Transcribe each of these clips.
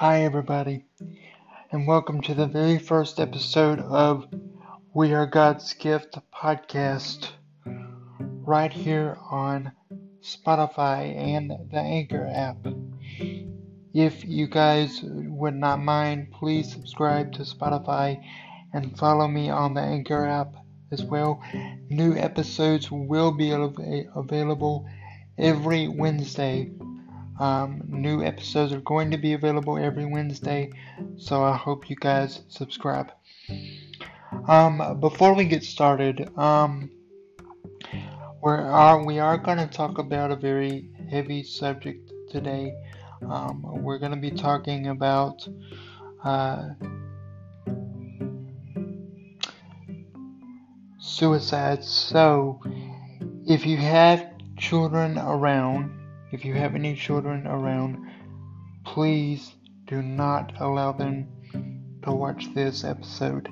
Hi, everybody, and welcome to the very first episode of We Are God's Gift podcast, right here on Spotify and the Anchor app. If you guys would not mind, please subscribe to Spotify and follow me on the Anchor app as well. New episodes will be available every Wednesday. Um, new episodes are going to be available every Wednesday, so I hope you guys subscribe. Um, before we get started, um, we are we are going to talk about a very heavy subject today. Um, we're going to be talking about uh, suicide. So, if you have children around, if you have any children around, please do not allow them to watch this episode.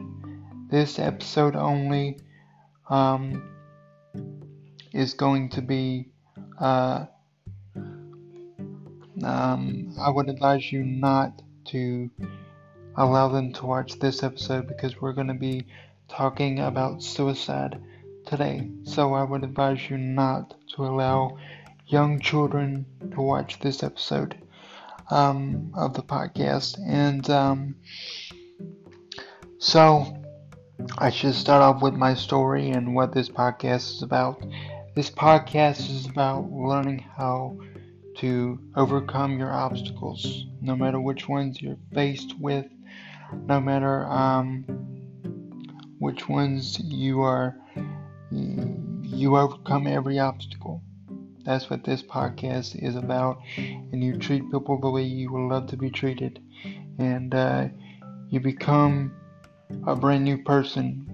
This episode only um, is going to be. Uh, um, I would advise you not to allow them to watch this episode because we're going to be talking about suicide today. So I would advise you not to allow young children to watch this episode um, of the podcast. And um, so I should start off with my story and what this podcast is about. This podcast is about learning how to overcome your obstacles, no matter which ones you're faced with, no matter um, which ones you are you overcome every obstacle. That's what this podcast is about. And you treat people the way you would love to be treated. And uh, you become a brand new person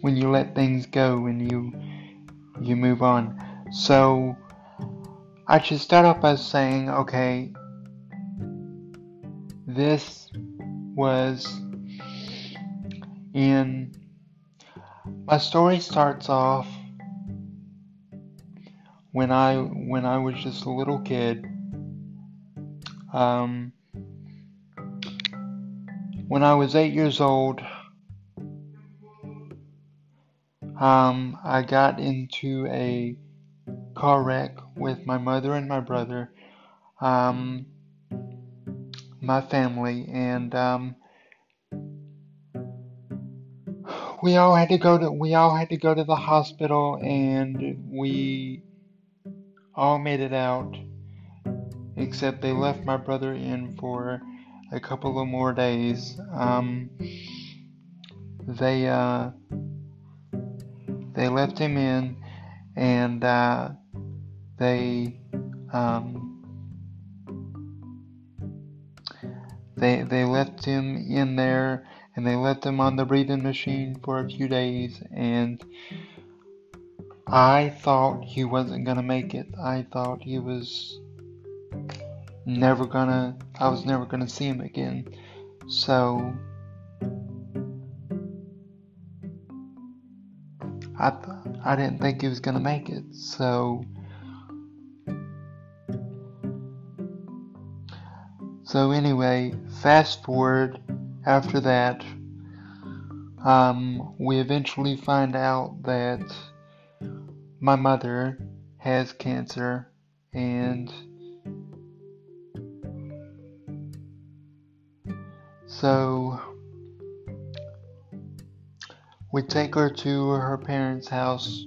when you let things go and you you move on. So I should start off by saying, okay, this was in my story starts off when I when I was just a little kid. Um, when I was eight years old, um, I got into a car wreck with my mother and my brother, um, my family, and um, we all had to go to we all had to go to the hospital and we all made it out except they left my brother in for a couple of more days. Um, they uh, they left him in and uh, they um, they they left him in there and they left him on the breathing machine for a few days and I thought he wasn't gonna make it. I thought he was never gonna I was never gonna see him again. So I I didn't think he was gonna make it. So So anyway, fast forward after that, um, we eventually find out that my mother has cancer and so we take her to her parents' house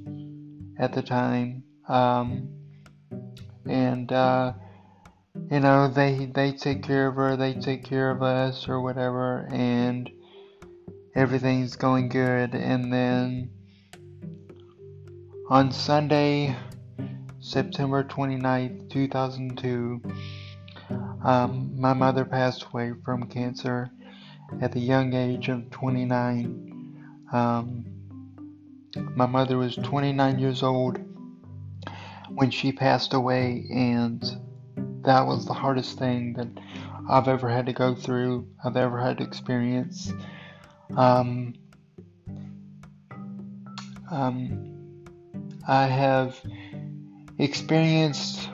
at the time um, and uh, you know they they take care of her they take care of us or whatever and everything's going good. And then on sunday september 29th 2002 um, my mother passed away from cancer at the young age of 29 um, my mother was 29 years old when she passed away and that was the hardest thing that I've ever had to go through, I've ever had to experience. Um, um, I have experienced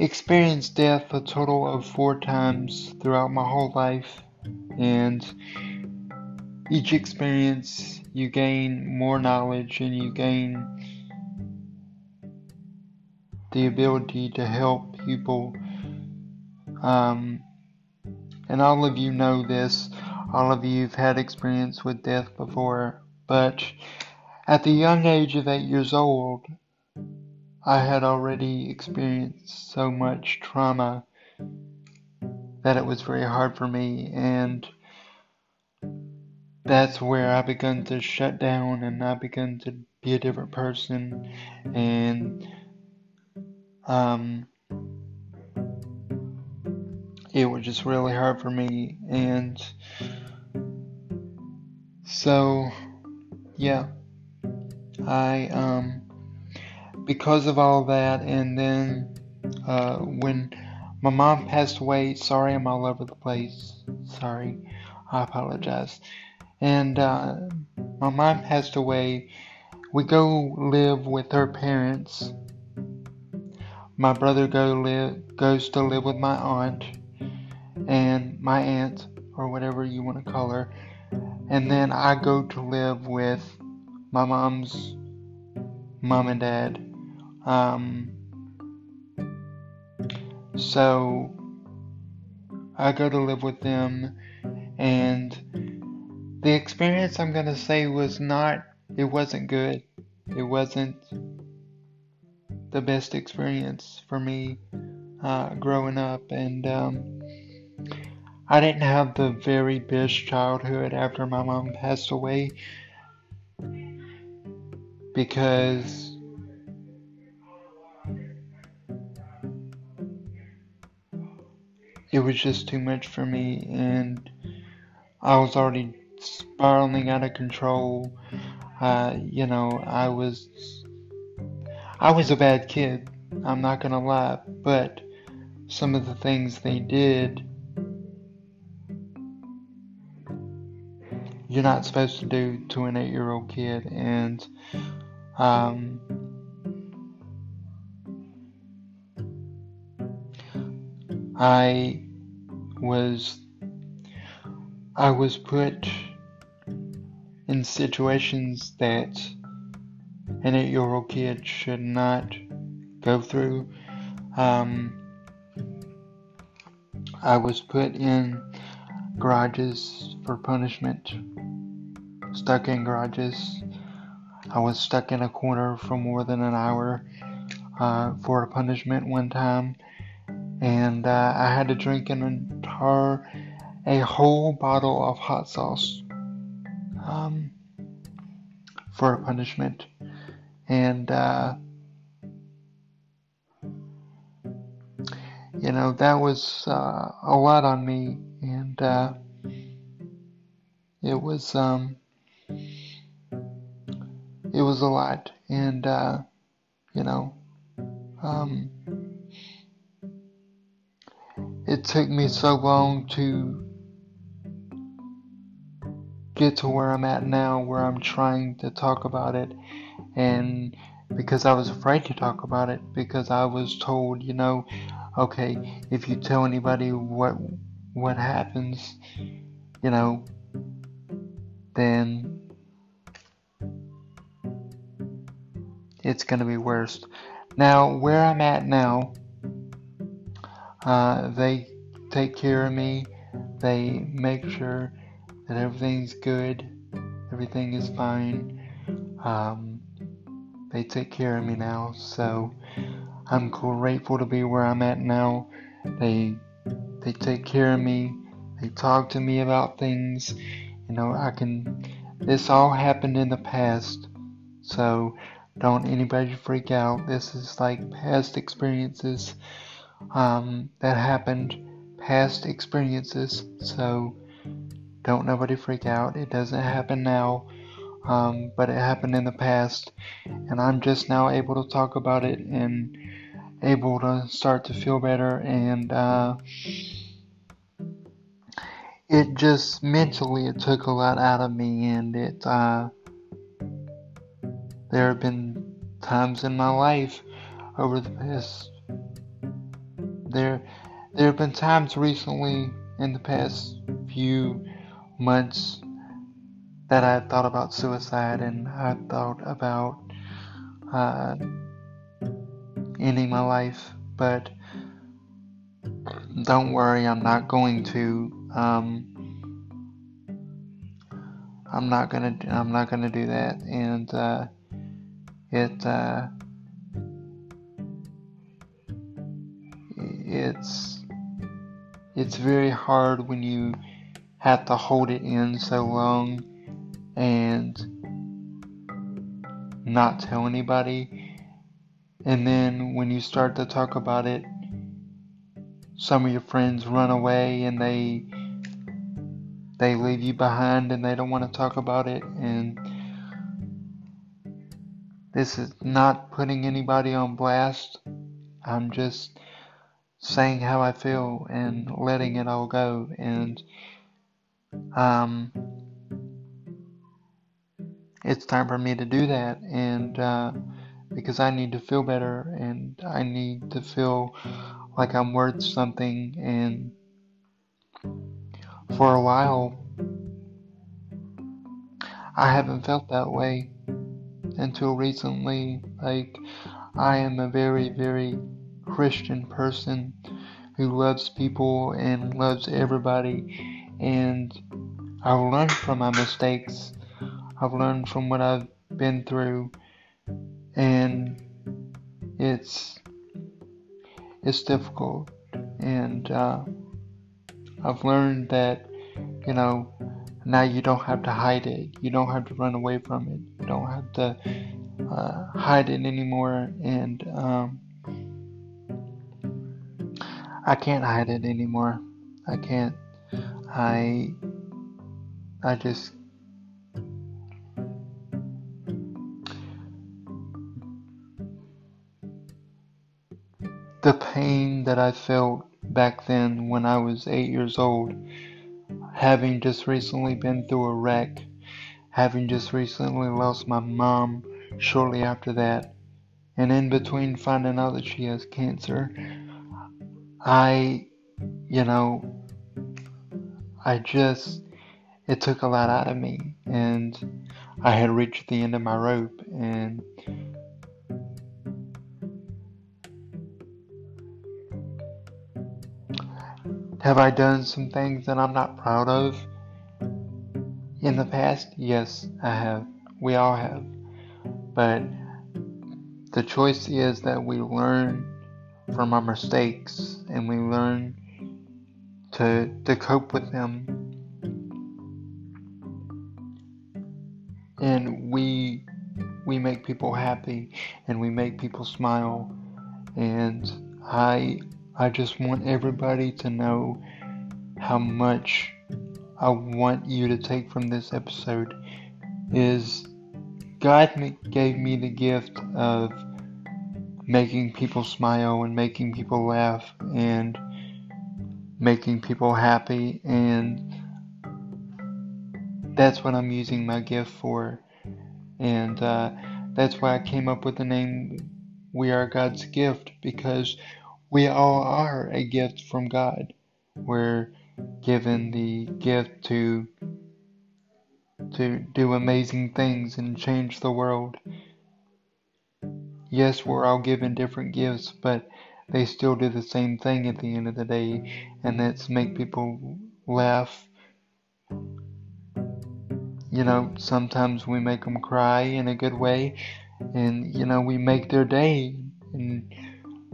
experienced death a total of four times throughout my whole life, and each experience you gain more knowledge and you gain the ability to help people. Um, and all of you know this, all of you have had experience with death before, but at the young age of eight years old, I had already experienced so much trauma that it was very hard for me, and that's where I began to shut down and I began to be a different person, and um, it was just really hard for me, and so yeah, I um because of all that, and then uh, when my mom passed away, sorry, I'm all over the place. Sorry, I apologize. And uh, my mom passed away. We go live with her parents. My brother go live goes to live with my aunt and my aunt or whatever you want to call her. And then I go to live with my mom's mom and dad um, so I go to live with them, and the experience I'm gonna say was not, it wasn't good. It wasn't the best experience for me uh, growing up, and um, I didn't have the very best childhood after my mom passed away because it was just too much for me, and I was already spiraling out of control. Uh, you know, I was I was a bad kid. I'm not gonna lie, but some of the things they did, you're not supposed to do to an eight-year-old kid, and um, I was I was put in situations that an eight-year-old kid should not go through. Um, I was put in garages for punishment, stuck in garages. I was stuck in a corner for more than an hour uh, for a punishment one time. And uh, I had to drink an entire, a whole bottle of hot sauce um, for a punishment, and uh, you know that was uh, a lot on me, and uh, it was um, it was a lot, and uh, you know. Um, it took me so long to get to where I'm at now, where I'm trying to talk about it, and because I was afraid to talk about it, because I was told, you know, okay, if you tell anybody what what happens, you know, then it's gonna be worse. Now, where I'm at now, uh, they take care of me. They make sure that everything's good, everything is fine. Um, they take care of me now, so I'm grateful to be where I'm at now. They they take care of me. They talk to me about things. You know, I can. This all happened in the past, so don't anybody freak out. This is like past experiences um, that happened, past experiences. So don't nobody freak out. It doesn't happen now, um, but it happened in the past, and I'm just now able to talk about it and able to start to feel better and. Uh, it just mentally it took a lot out of me and it uh, there have been times in my life over the past there there have been times recently in the past few months that I thought about suicide and I thought about uh, ending my life, but don't worry, I'm not going to. Um, I'm not gonna. I'm not gonna do that, and uh, it. Uh, it's it's very hard when you have to hold it in so long and not tell anybody. And then when you start to talk about it, some of your friends run away and they they leave you behind and they don't want to talk about it and this is not putting anybody on blast. I'm just saying how I feel and letting it all go. And um, it's time for me to do that. And uh, because I need to feel better and I need to feel like I'm worth something. And for a while, I haven't felt that way until recently. Like, I am a very, very Christian person who loves people and loves everybody. And I've learned from my mistakes. I've learned from what I've been through. And it's it's difficult. And uh, I've learned that, you know, now you don't have to hide it. You don't have to run away from it. You don't have to uh, hide it anymore. And um, I can't hide it anymore. I can't. I. I just. The pain that I felt back then when I was eight years old, having just recently been through a wreck, having just recently lost my mom shortly after that, and in between finding out that she has cancer, I, you know, I just, it took a lot out of me, and I had reached the end of my rope, and have I done some things that I'm not proud of in the past? Yes, I have. We all have. But the choice is that we learn from our mistakes and we learn to to cope with them and we we make people happy and we make people smile and I I just want everybody to know how much I want you to take from this episode is God gave me the gift of making people smile and making people laugh and making people happy and that's what I'm using my gift for. And uh, that's why I came up with the name We Are God's Gift because we all are a gift from God. We're given the gift to to do amazing things and change the world yes, we're all given different gifts, but they still do the same thing at the end of the day, and that's make people laugh. You know, sometimes we make them cry in a good way, and you know, we make their day, and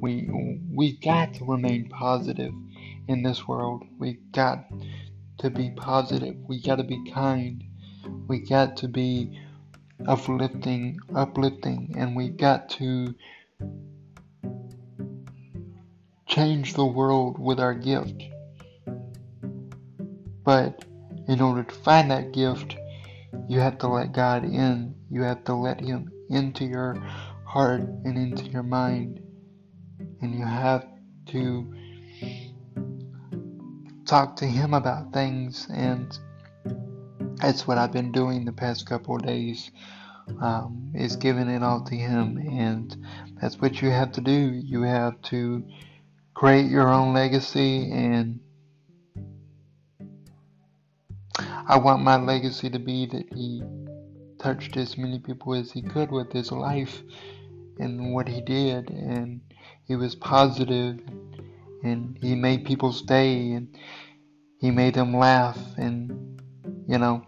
we we got to remain positive in this world. We got to be positive. We got to be kind. We got to be uplifting, uplifting, and we got to change the world with our gift. But in order to find that gift, you have to let God in. You have to let Him into your heart and into your mind. And you have to talk to Him about things and that's what I've been doing the past couple of days. Um, is giving it all to Him, and that's what you have to do. You have to create your own legacy and I want my legacy to be that he touched as many people as he could with his life and what he did and he was positive and he made people stay and he made them laugh and you know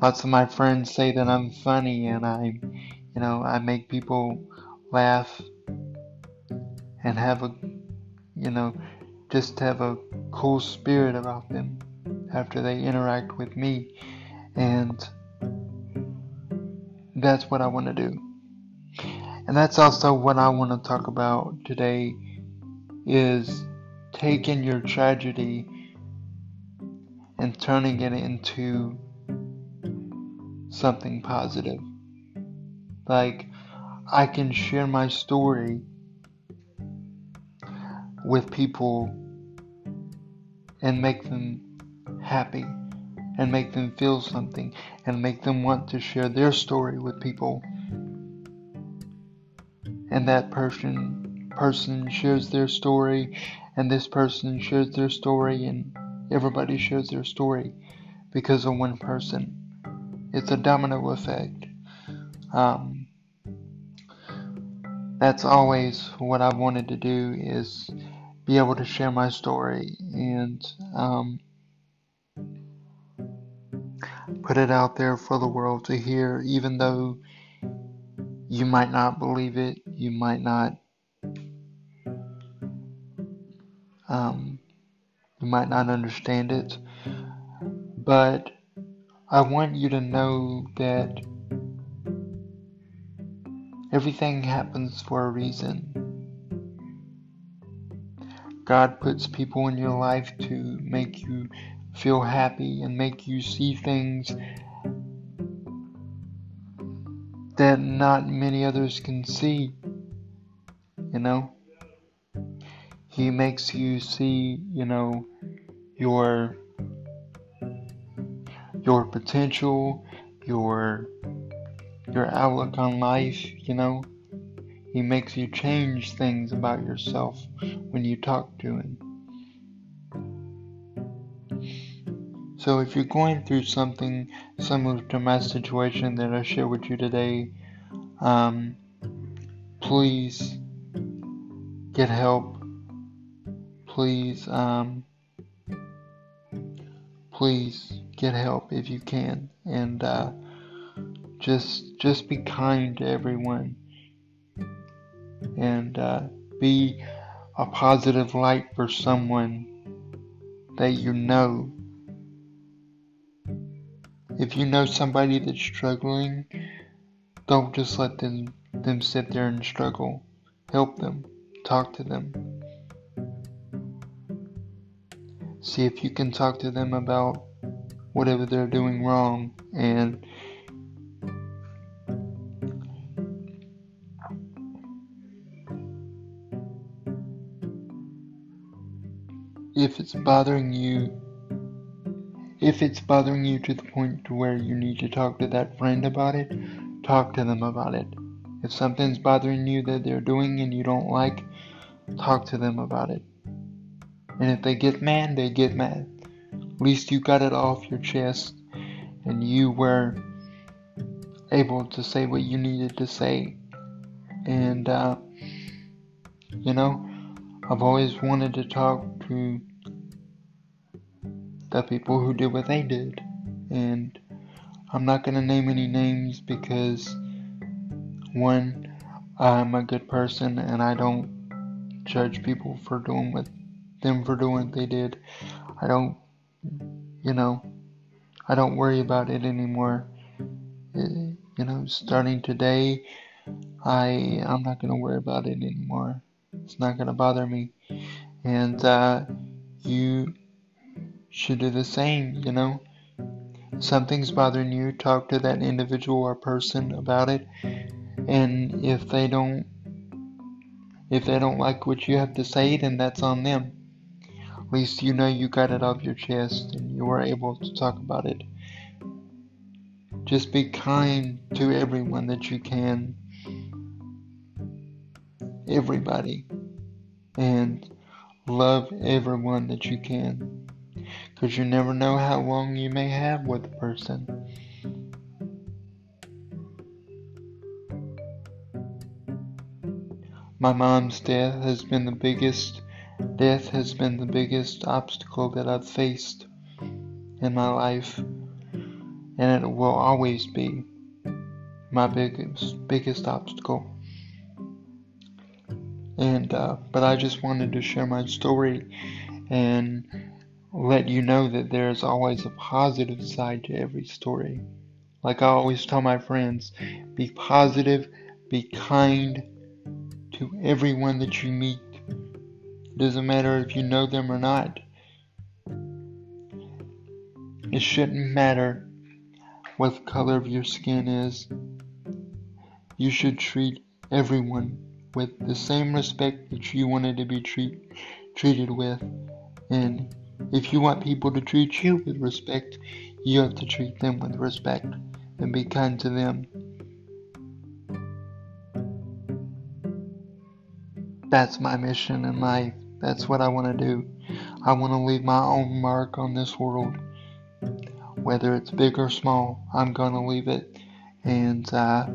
lots of my friends say that I'm funny and I you know I make people laugh and have a you know just have a cool spirit about them after they interact with me. And that's what I want to do and that's also what I want to talk about today is taking your tragedy and turning it into something positive. Like, I can share my story with people and make them happy and make them feel something and make them want to share their story with people and that person person shares their story and this person shares their story and everybody shares their story because of one person. It's a domino effect. Um, that's always what I've wanted to do is be able to share my story and um, put it out there for the world to hear even though you might not believe it. You might not. Um, you might not understand it. But I want you to know that everything happens for a reason. God puts people in your life to make you feel happy and make you see things that not many others can see. You know? He makes you see, you know, your your potential, your your outlook on life, you know? He makes you change things about yourself when you talk to him. So if you're going through something similar to my situation that I share with you today, um, please get help. Please, um, please get help if you can, and uh, just just be kind to everyone, and uh, be a positive light for someone that you know if you know somebody that's struggling, don't just let them, them sit there and struggle. Help them. Talk to them. See if you can talk to them about whatever they're doing wrong and if it's bothering you if it's bothering you to the point to where you need to talk to that friend about it, talk to them about it. If something's bothering you that they're doing and you don't like, talk to them about it. And if they get mad, they get mad. At least you got it off your chest and you were able to say what you needed to say. And, uh, you know, I've always wanted to talk to the people who did what they did. And I'm not going to name any names because, one, I'm a good person and I don't judge people for doing what them for doing what they did. I don't, you know, I don't worry about it anymore. It, you know, starting today, I I'm not gonna worry about it anymore. It's not gonna bother me. And uh, you should do the same, you know? Something's bothering you, talk to that individual or person about it. And if they don't if they don't like what you have to say, then that's on them. At least you know you got it off your chest and you were able to talk about it. Just be kind to everyone that you can. Everybody. And love everyone that you can. Because you never know how long you may have with a person. My mom's death has been the biggest death has been the biggest obstacle that I've faced in my life and it will always be my biggest biggest obstacle. And uh, but I just wanted to share my story and let you know that there's always a positive side to every story. Like I always tell my friends, be positive, be kind to everyone that you meet. It doesn't matter if you know them or not. It shouldn't matter what the color of your skin is. You should treat everyone with the same respect that you wanted to be treat, treated with. And if you want people to treat you with respect, you have to treat them with respect and be kind to them. That's my mission in life. That's what I want to do. I want to leave my own mark on this world. Whether it's big or small, I'm going to leave it. And uh,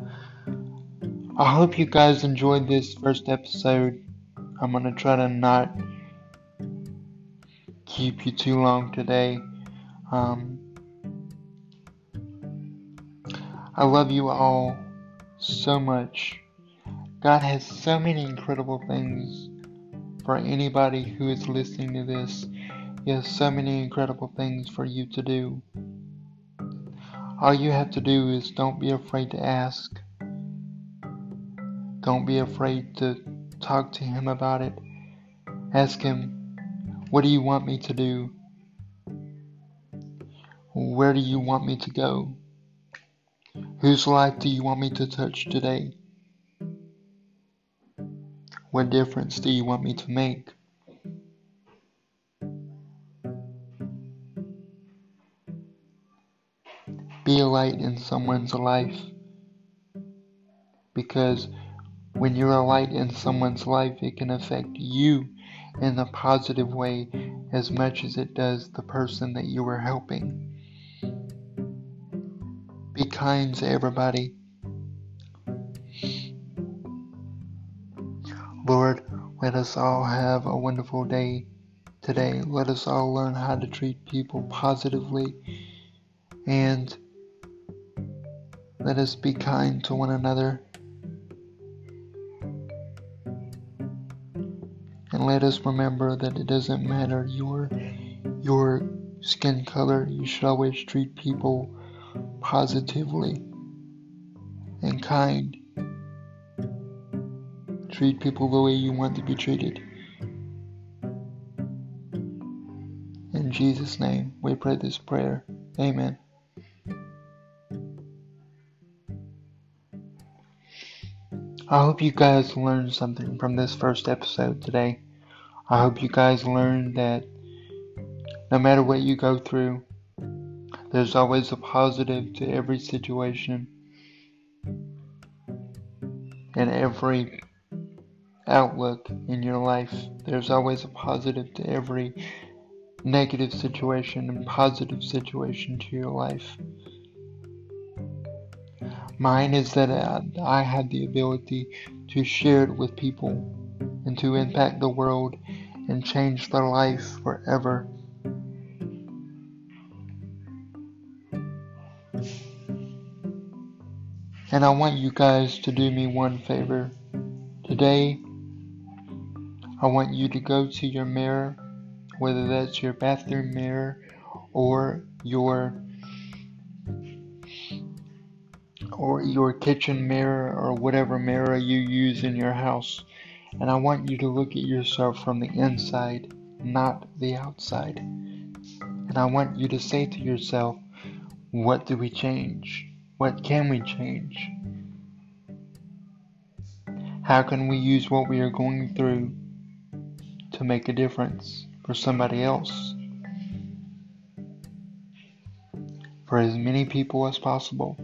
I hope you guys enjoyed this first episode. I'm going to try to not keep you too long today. Um, I love you all so much. God has so many incredible things for anybody who is listening to this. He has so many incredible things for you to do. All you have to do is don't be afraid to ask. Don't be afraid to talk to Him about it. Ask Him, What do you want me to do? Where do you want me to go? Whose life do you want me to touch today? What difference do you want me to make? Be a light in someone's life because when you're a light in someone's life, it can affect you in a positive way as much as it does the person that you are helping. Be kind to everybody. Lord, let us all have a wonderful day today. Let us all learn how to treat people positively and let us be kind to one another. And let us remember that it doesn't matter your your skin color, you should always treat people positively and kind. Treat people the way you want to be treated. In Jesus' name, we pray this prayer. Amen. I hope you guys learned something from this first episode today. I hope you guys learned that no matter what you go through, there's always a positive to every situation and every outlook in your life. There's always a positive to every negative situation and positive situation to your life. Mine is that uh, I have the ability to share it with people and to impact the world and change their life forever. And I want you guys to do me one favor. Today, I want you to go to your mirror, whether that's your bathroom mirror or your or your kitchen mirror or whatever mirror you use in your house. And I want you to look at yourself from the inside, not the outside. And I want you to say to yourself, what do we change? What can we change? How can we use what we are going through to make a difference for somebody else? For as many people as possible.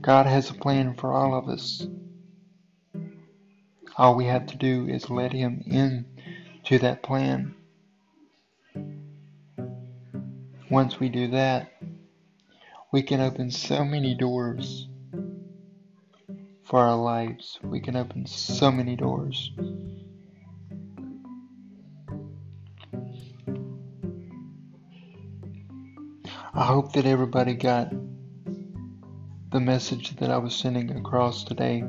God has a plan for all of us. All we have to do is let Him in to that plan. Once we do that, we can open so many doors for our lives. We can open so many doors. I hope that everybody got the message that I was sending across today,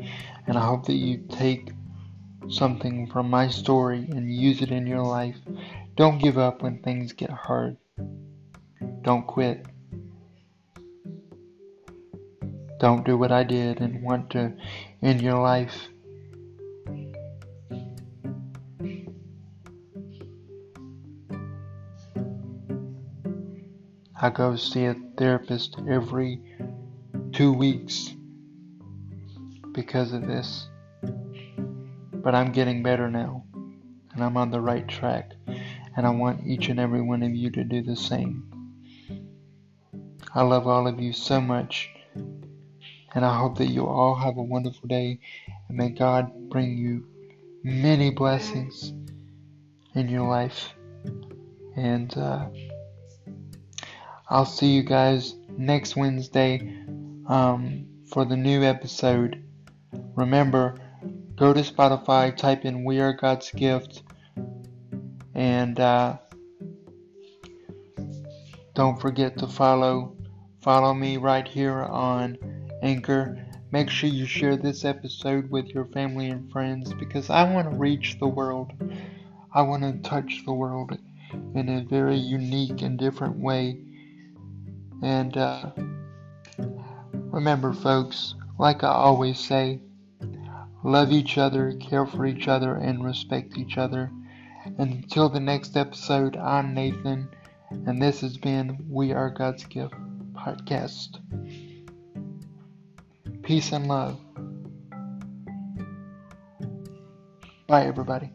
and I hope that you take something from my story and use it in your life. Don't give up when things get hard. Don't quit. Don't do what I did and want to end your life. I go see a therapist every two weeks because of this. But I'm getting better now, and I'm on the right track, and I want each and every one of you to do the same. I love all of you so much, and I hope that you all have a wonderful day, and may God bring you many blessings in your life. And uh, I'll see you guys next Wednesday um, for the new episode. Remember, go to Spotify, type in We Are God's Gift, and uh, don't forget to follow follow me right here on Anchor. Make sure you share this episode with your family and friends because I want to reach the world. I want to touch the world in a very unique and different way. And uh, remember, folks, like I always say, love each other, care for each other, and respect each other. Until the next episode, I'm Nathan, and this has been We Are God's Gift podcast. Peace and love. Bye, everybody.